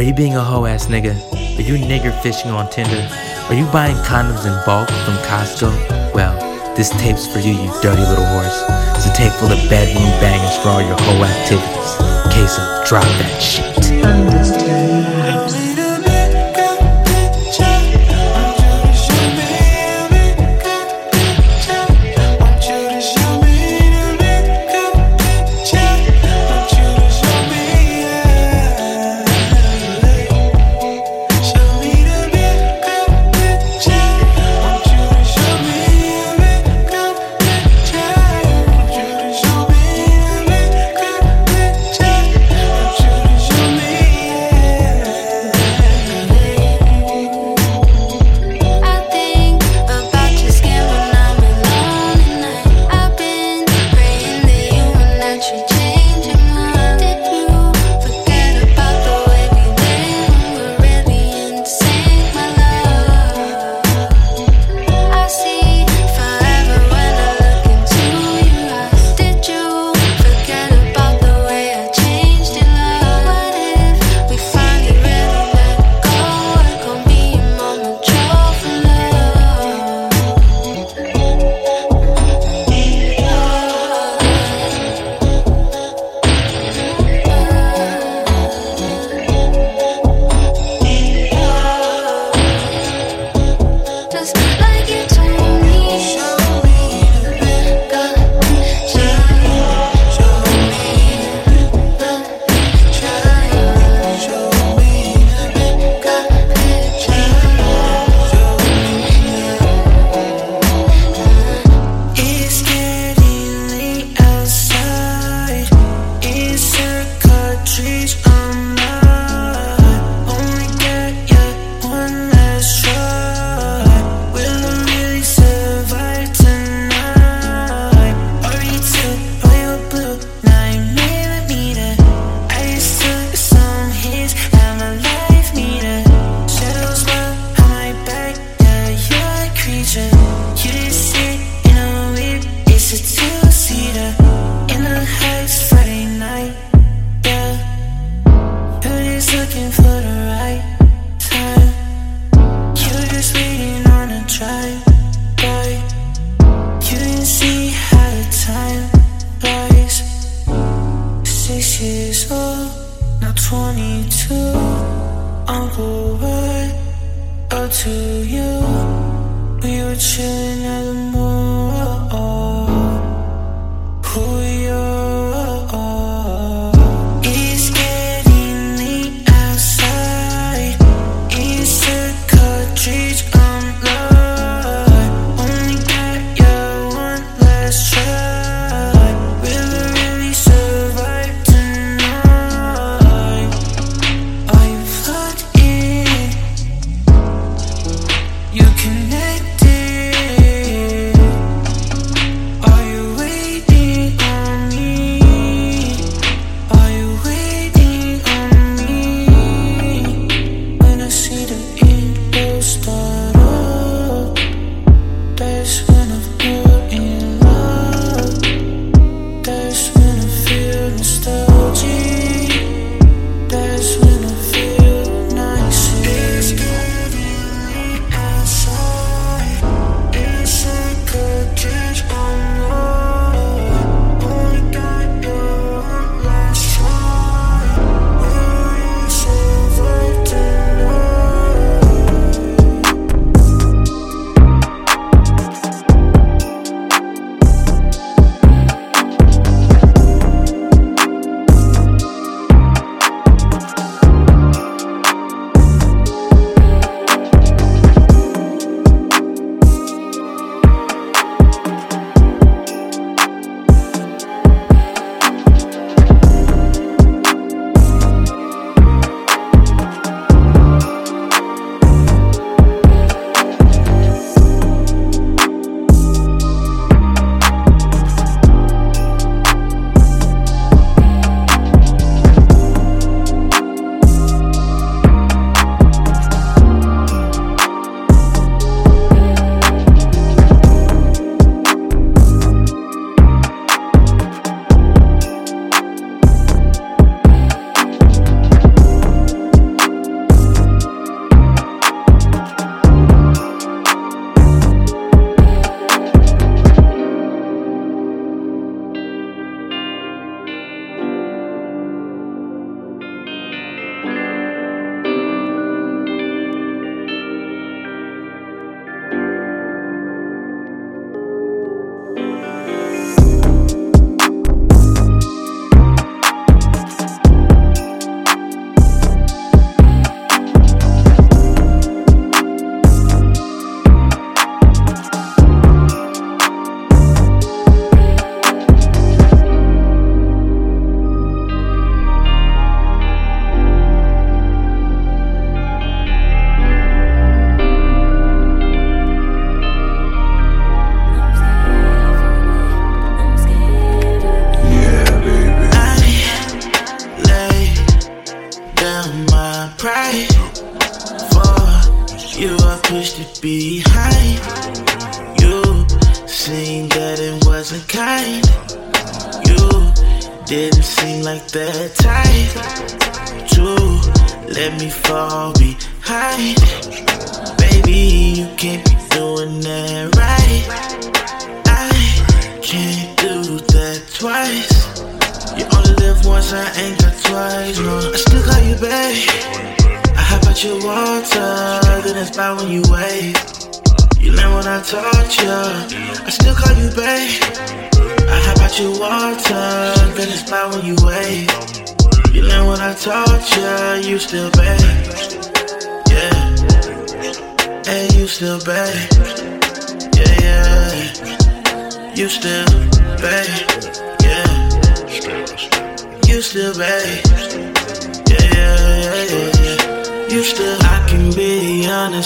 Are you being a hoe ass nigga? Are you nigger fishing on Tinder? Are you buying condoms in bulk from Costco? Well, this tape's for you, you dirty little horse. It's a tape full of bedroom bangers for all your hoe activities. Queso, drop that shit.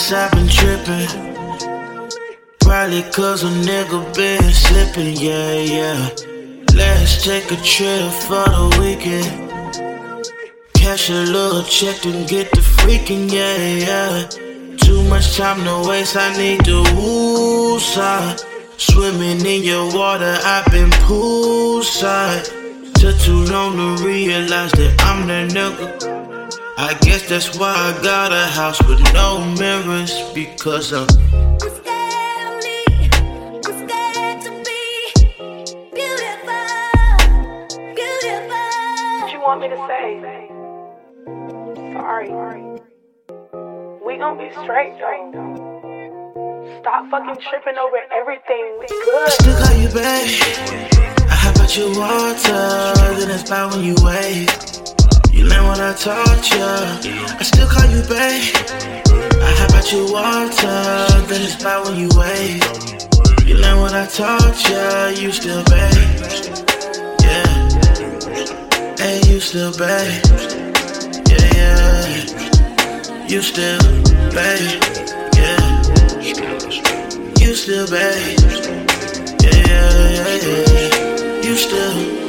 Honest, I've been tripping. Probably cause a nigga been slipping, yeah, yeah. Let's take a trip for the weekend. Cash a little check and get the freaking, yeah, yeah. Too much time to waste, I need to woosah. Swimming in your water, I've been poolside. Took too long to realize that I'm the nigga. I guess that's why I got a house with no mirrors because I'm I'm of me. I'm to be beautiful, beautiful. What you want me to say? Sorry. We gon' be straight though. Stop fucking tripping over everything. We good. I still call you babe. I hop out your water, then it's by when you wave. You learn what I taught you. I still call you babe. I hop out your water, then it's by when you wave. You learn what I taught you. You still babe. Yeah. Hey, you still babe. Yeah, yeah. You still babe. Yeah. You still babe. Yeah, yeah, yeah, yeah. You still.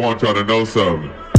Want y'all to know something.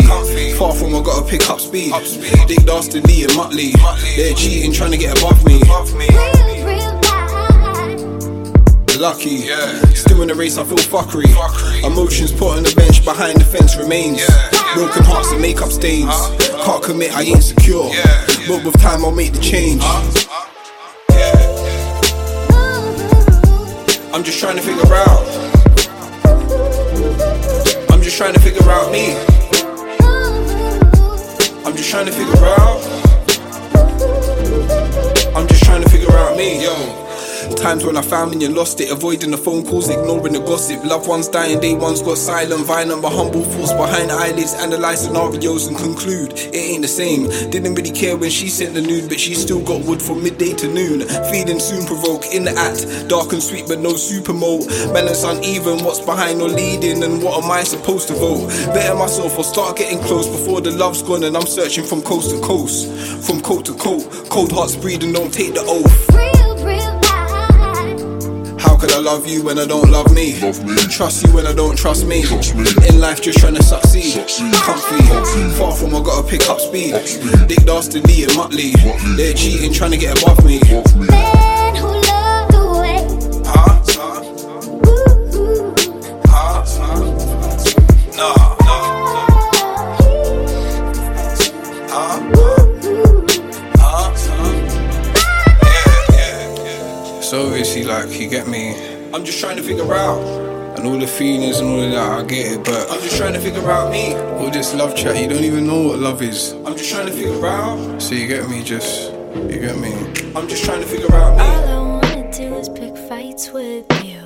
Comfy. Far from I gotta pick up speed. Dick Dastardly and Muttley. They're cheating, trying to get above me. Lucky. Still in the race, I feel fuckery. Emotions put on the bench, behind the fence remains. Broken hearts and makeup stains. Can't commit, I ain't secure. But with time, I'll make the change. I'm just trying to figure out. I'm just trying to figure out me. I'm just trying to figure out. I'm just trying to figure out me. Yo. Times when I found and lost it, avoiding the phone calls, ignoring the gossip. Loved ones dying, day ones got silent, violent, but humble thoughts behind the eyelids. Analyze scenarios and conclude it ain't the same. Didn't really care when she sent the nude, but she still got wood from midday to noon. Feeding soon provoke in the act, dark and sweet, but no super mode. Balance uneven, what's behind or leading, and what am I supposed to vote? Better myself or start getting close before the love's gone, and I'm searching from coast to coast, from coat to coat. Cold hearts breathing, don't take the oath. How could I love you when I don't love me? Trust you when I don't trust me. In life, just trying to succeed. Comfy. Far from I gotta pick up speed. Dick Dastardly and Muttley. They're cheating, trying to get above me. Huh? Huh? Huh? Huh? Nah, nah. So obviously, like, you get me. I'm just trying to figure out. And all the feelings and all of that, I get it, but I'm just trying to figure out me. All this love chat, you don't even know what love is. I'm just trying to figure out. So you get me, just you get me. I'm just trying to figure out me. All I wanna do is pick fights with you.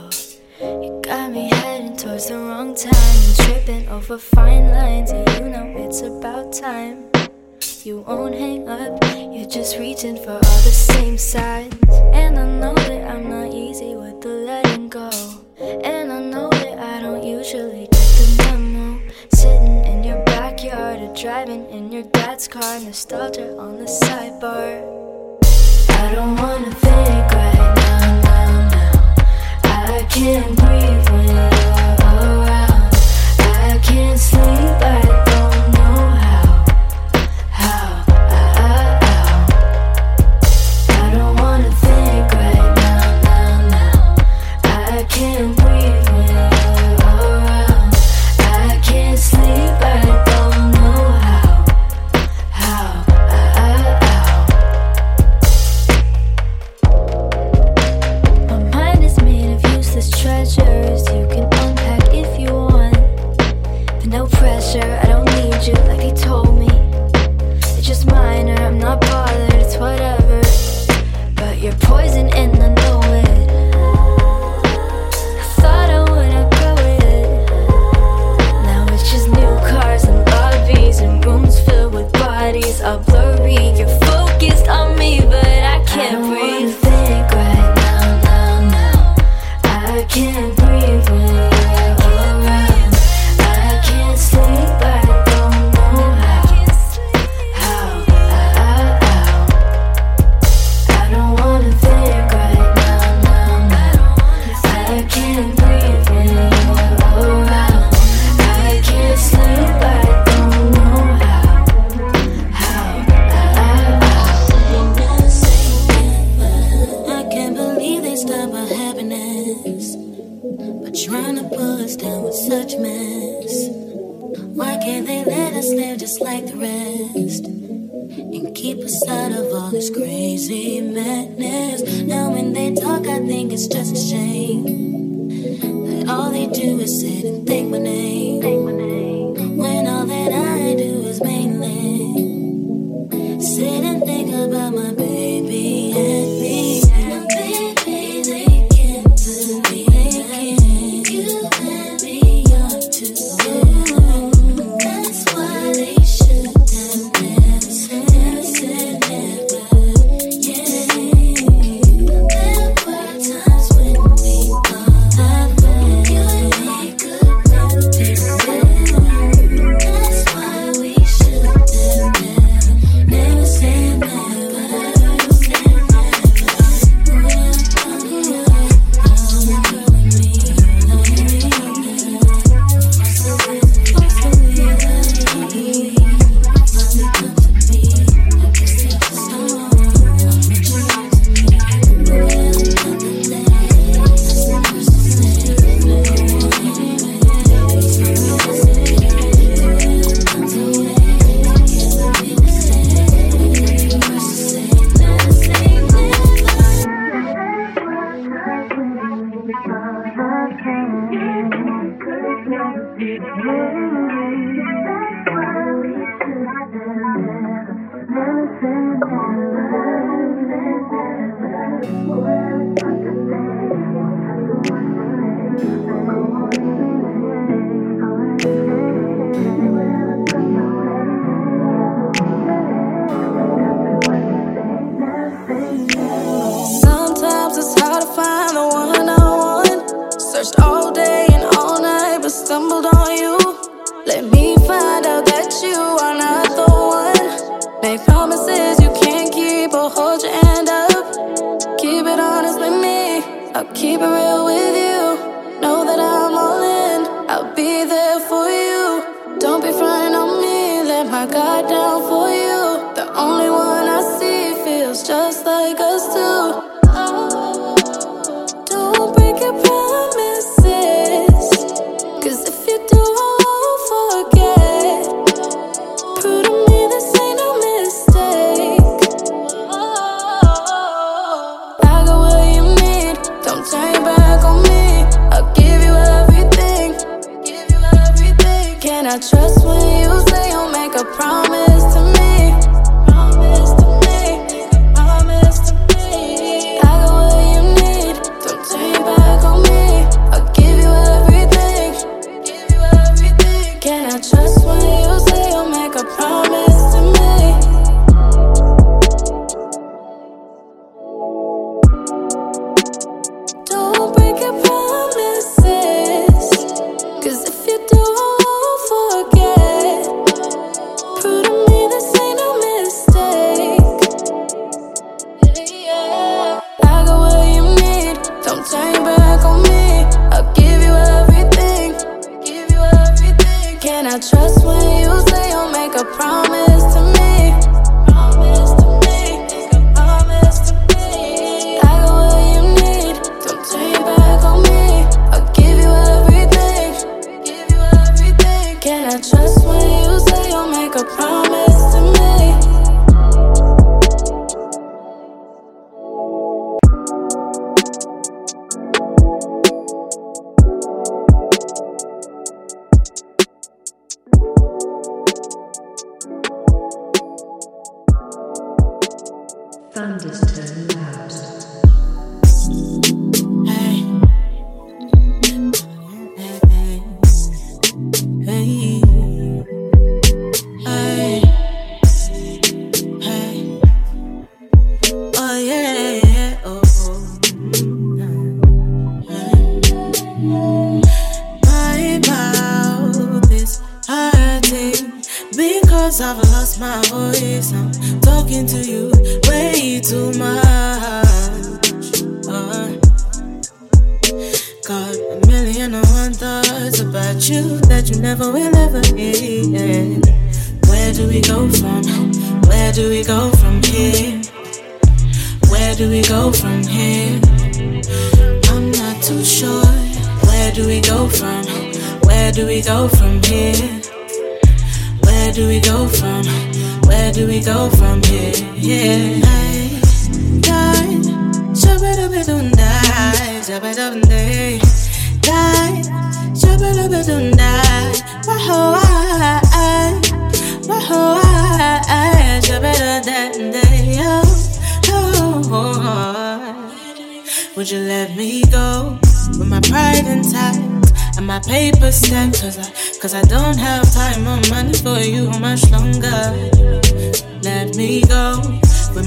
You got me heading towards the wrong time and tripping over fine lines, and you know it's about time. You won't hang up, you're just reaching for all the same signs. And I know that I'm not easy with the letting go. And I know that I don't usually get the memo. Sitting in your backyard or driving in your dad's car, nostalgia on the sidebar. I don't wanna think right now, now, now. I can't breathe when you're around. I can't sleep,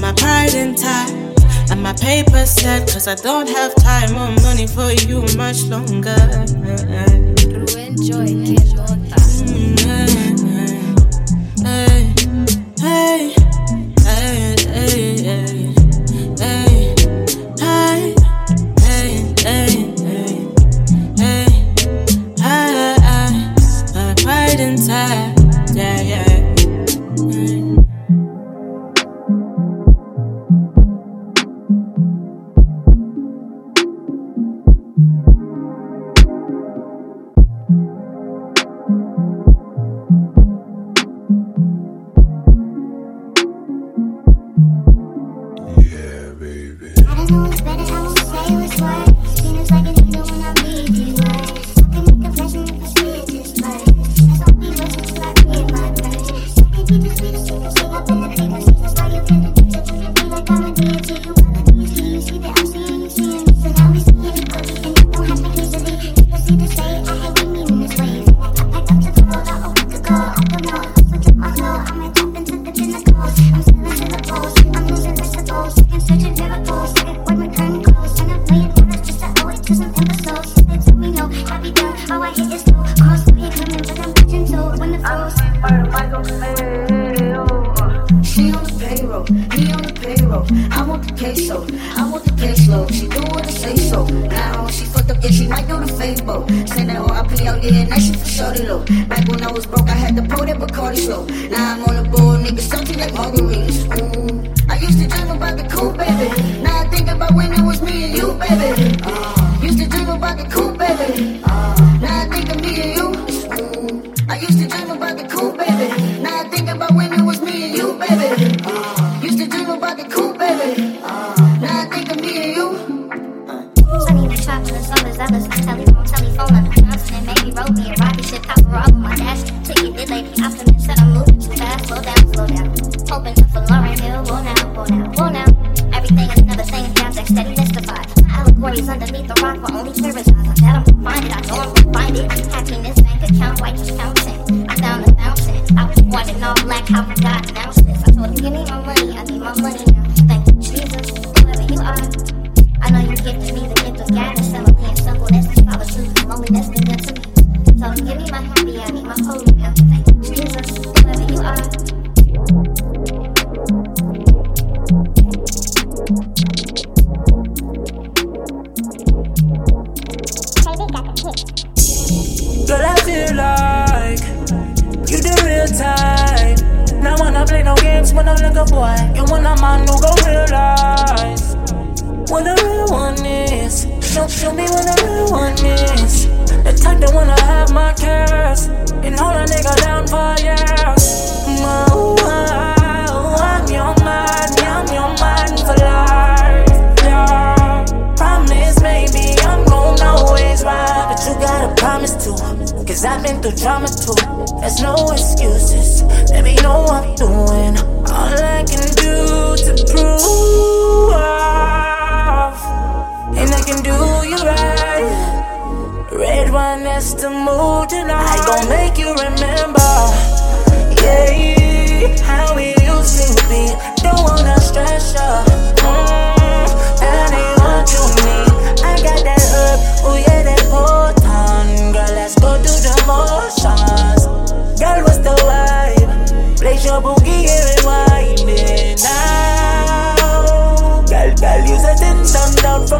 My pride in time. And my paper said, cause I don't have time or money for you much longer. Enjoy, I used to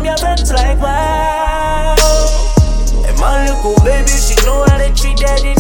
from your friends like wow. And my little baby, she know how to treat daddy.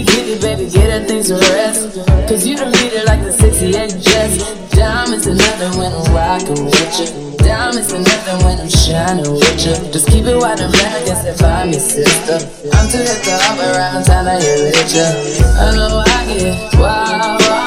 get it baby, get that thing to rest. Cause you don't need it like the 68 Jets. Diamonds and nothing when I'm rockin' with you. Diamonds and nothing when I'm shining with you. Just keep it wide and black, guess if I'm your sister. I'm too hip to hop around, time I hear it, I know I get wild.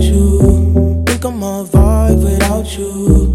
without you. Think I'm a vibe without you.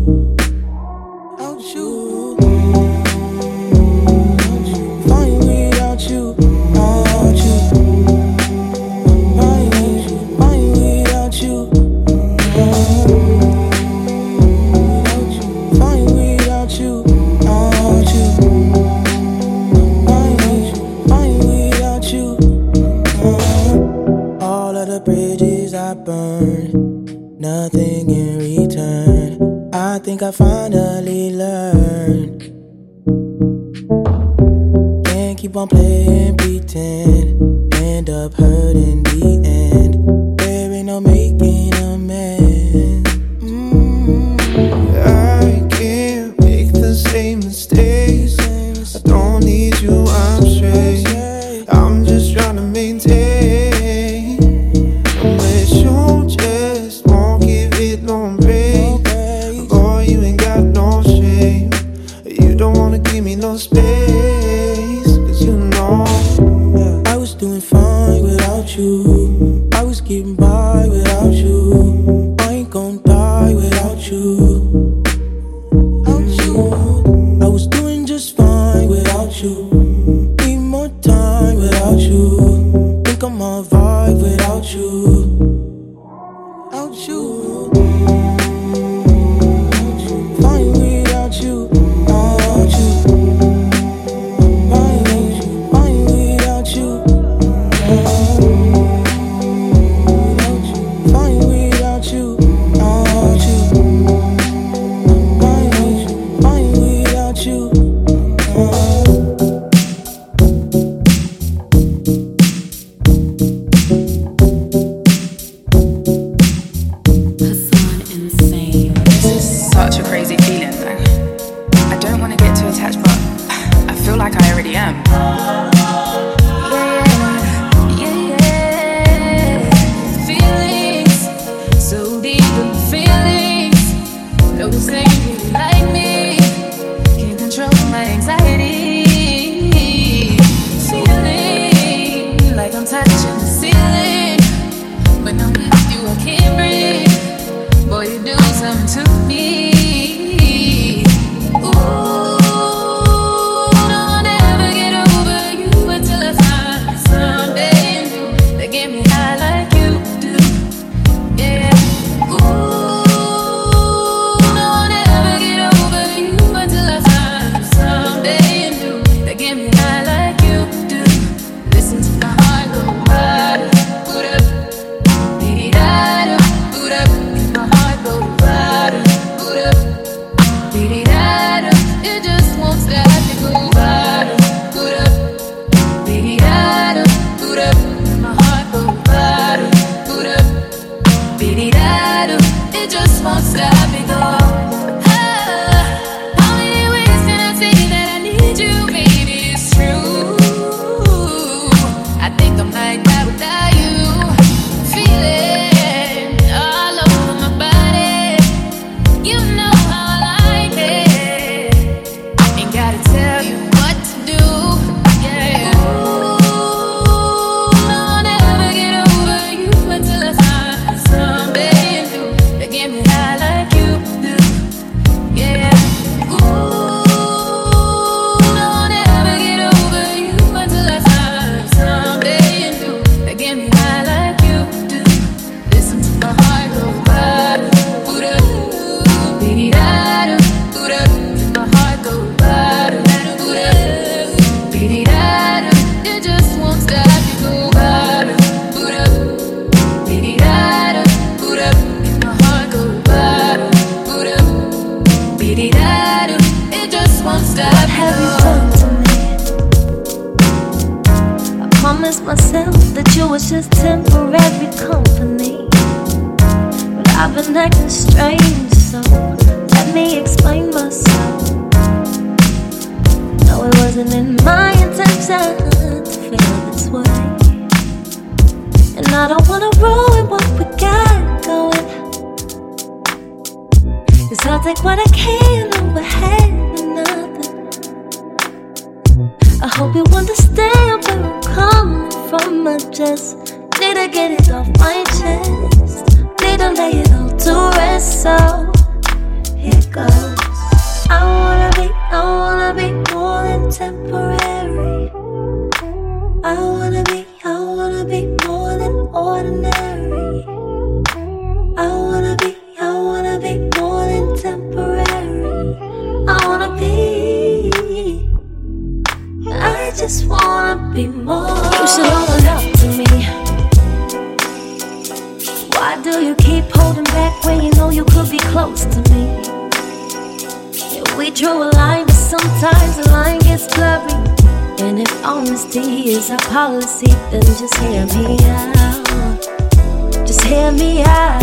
hear me out.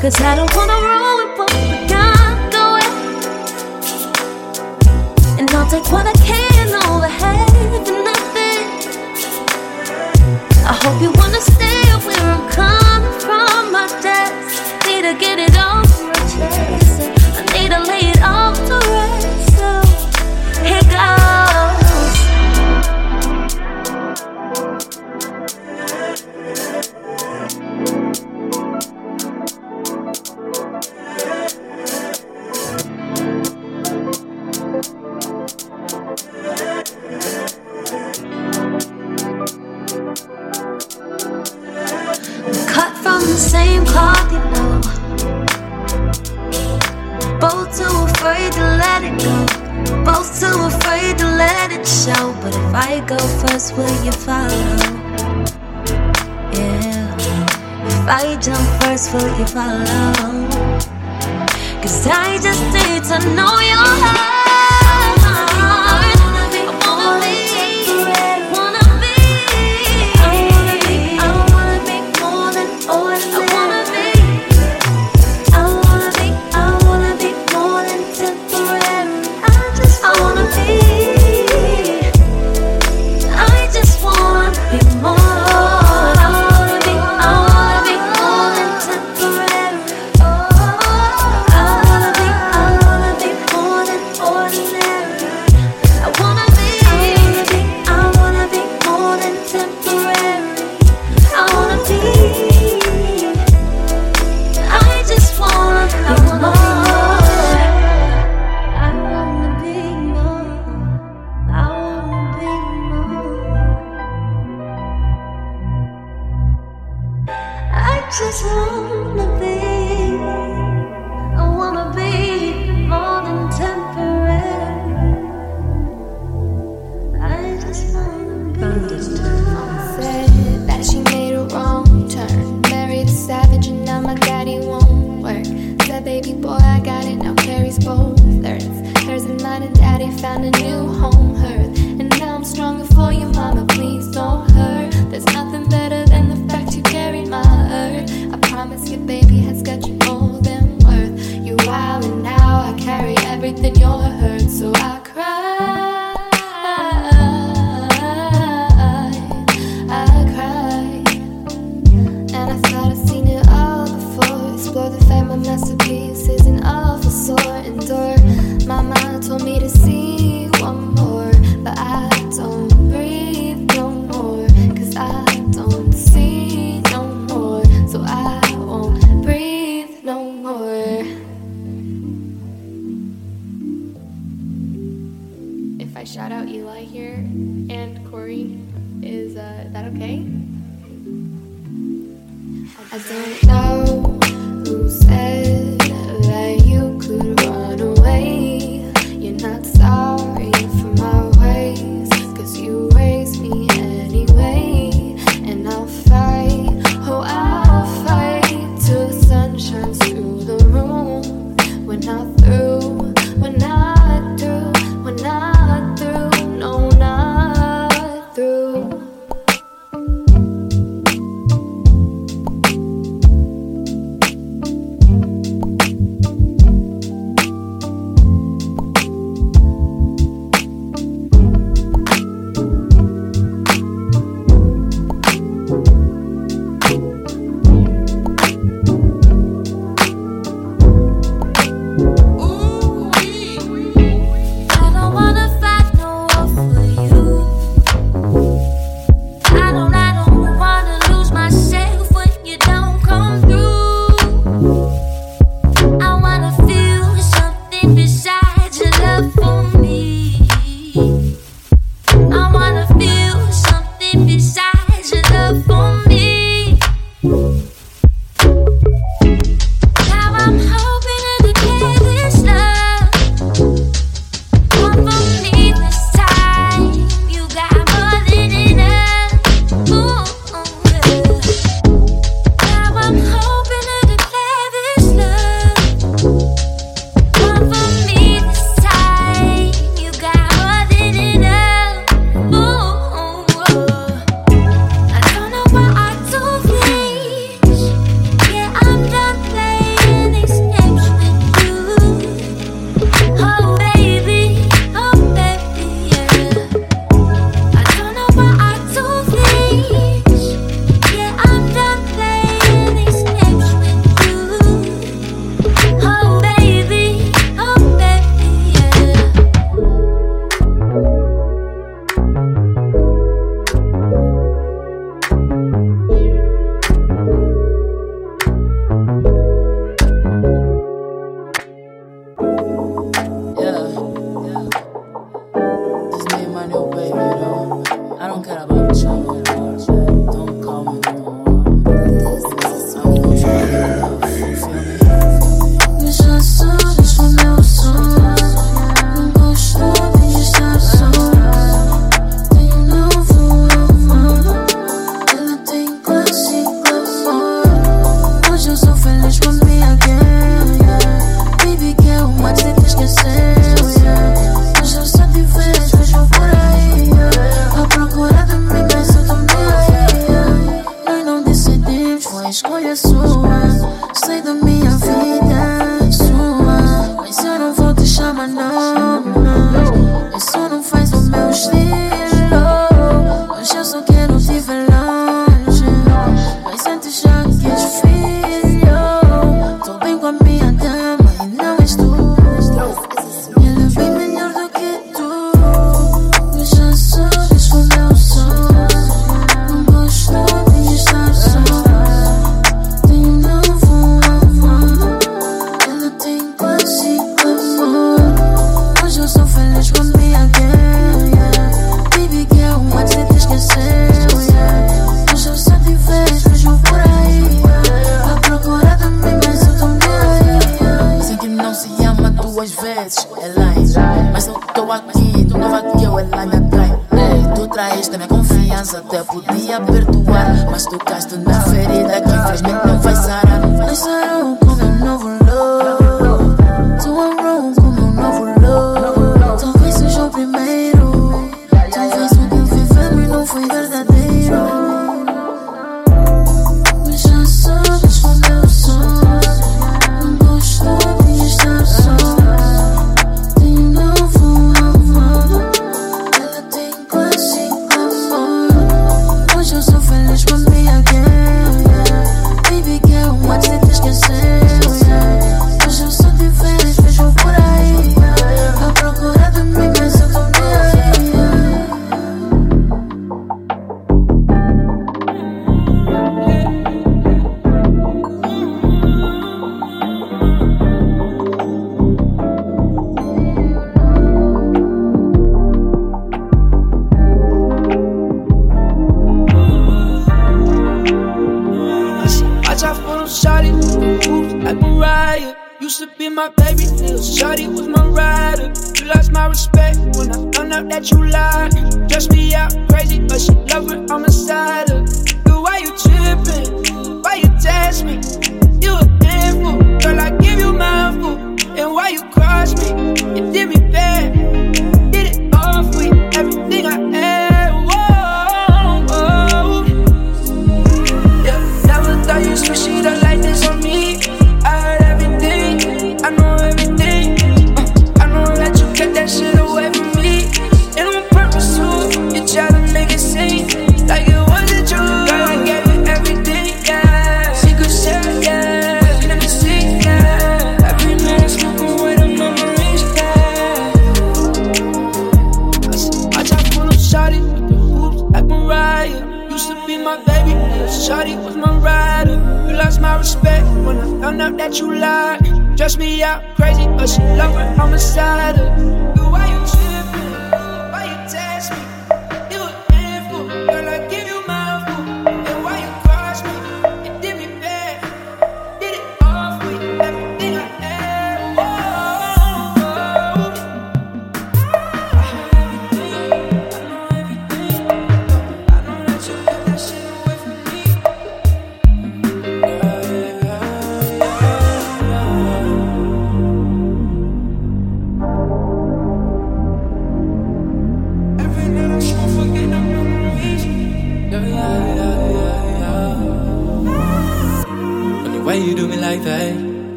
Cause I don't wanna roll with what we got going. And I'll take what I can, over I and nothing. I hope you wanna stay where I'm coming from. My need to get it follow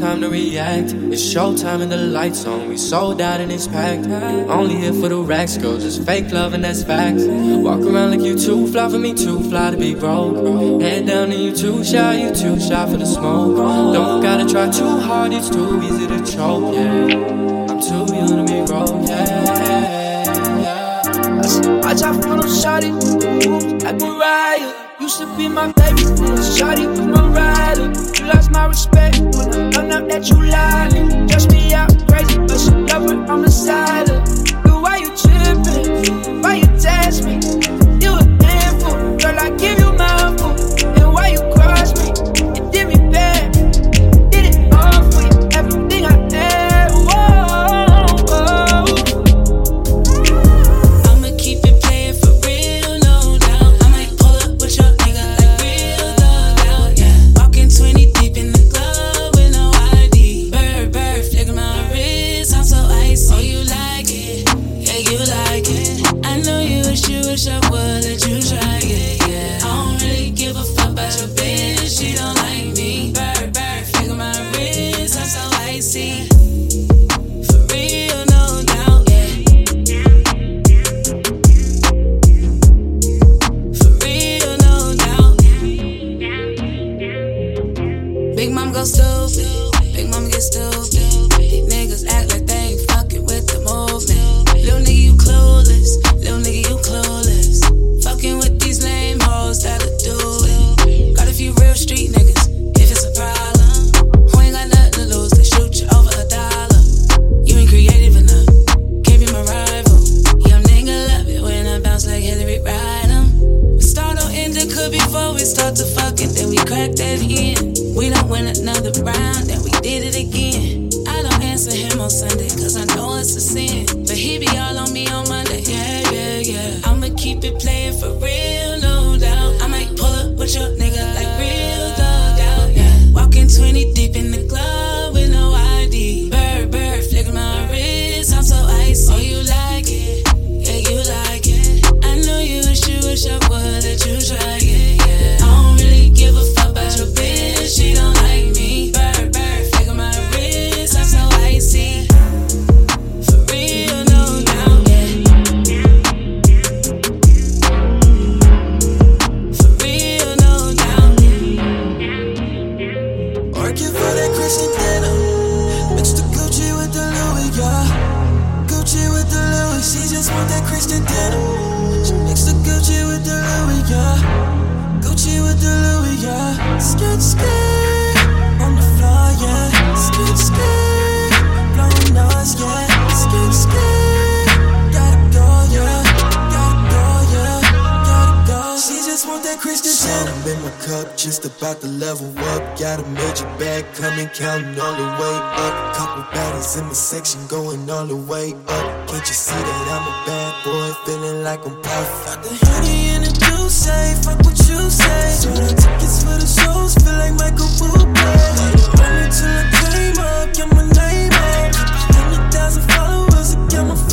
time to react. It's showtime and the lights on. We sold out and it's packed. Only here for the racks, girl. Just fake love and that's facts. Walk around like you too fly for me, too fly to be broke. Head down and you too shy, you too shy for the smoke. Don't gotta try too hard, it's too easy to choke. Yeah, I'm too young to be broke. Yeah. I chop one on shawty, act Mariah. Used to be my baby, shawty my respect when I found out that you lied. Just me out crazy, but she love it, I'm a silent. up. Couple baddies in my section going all the way up. Can't you see that I'm a bad boy, feeling like I'm puff? Got the hoodie and the juice, say fuck what you say. So the tickets for the shows feel like Michael Bublé. Only till I came up, got my name up. Hundred thousand followers, I get my.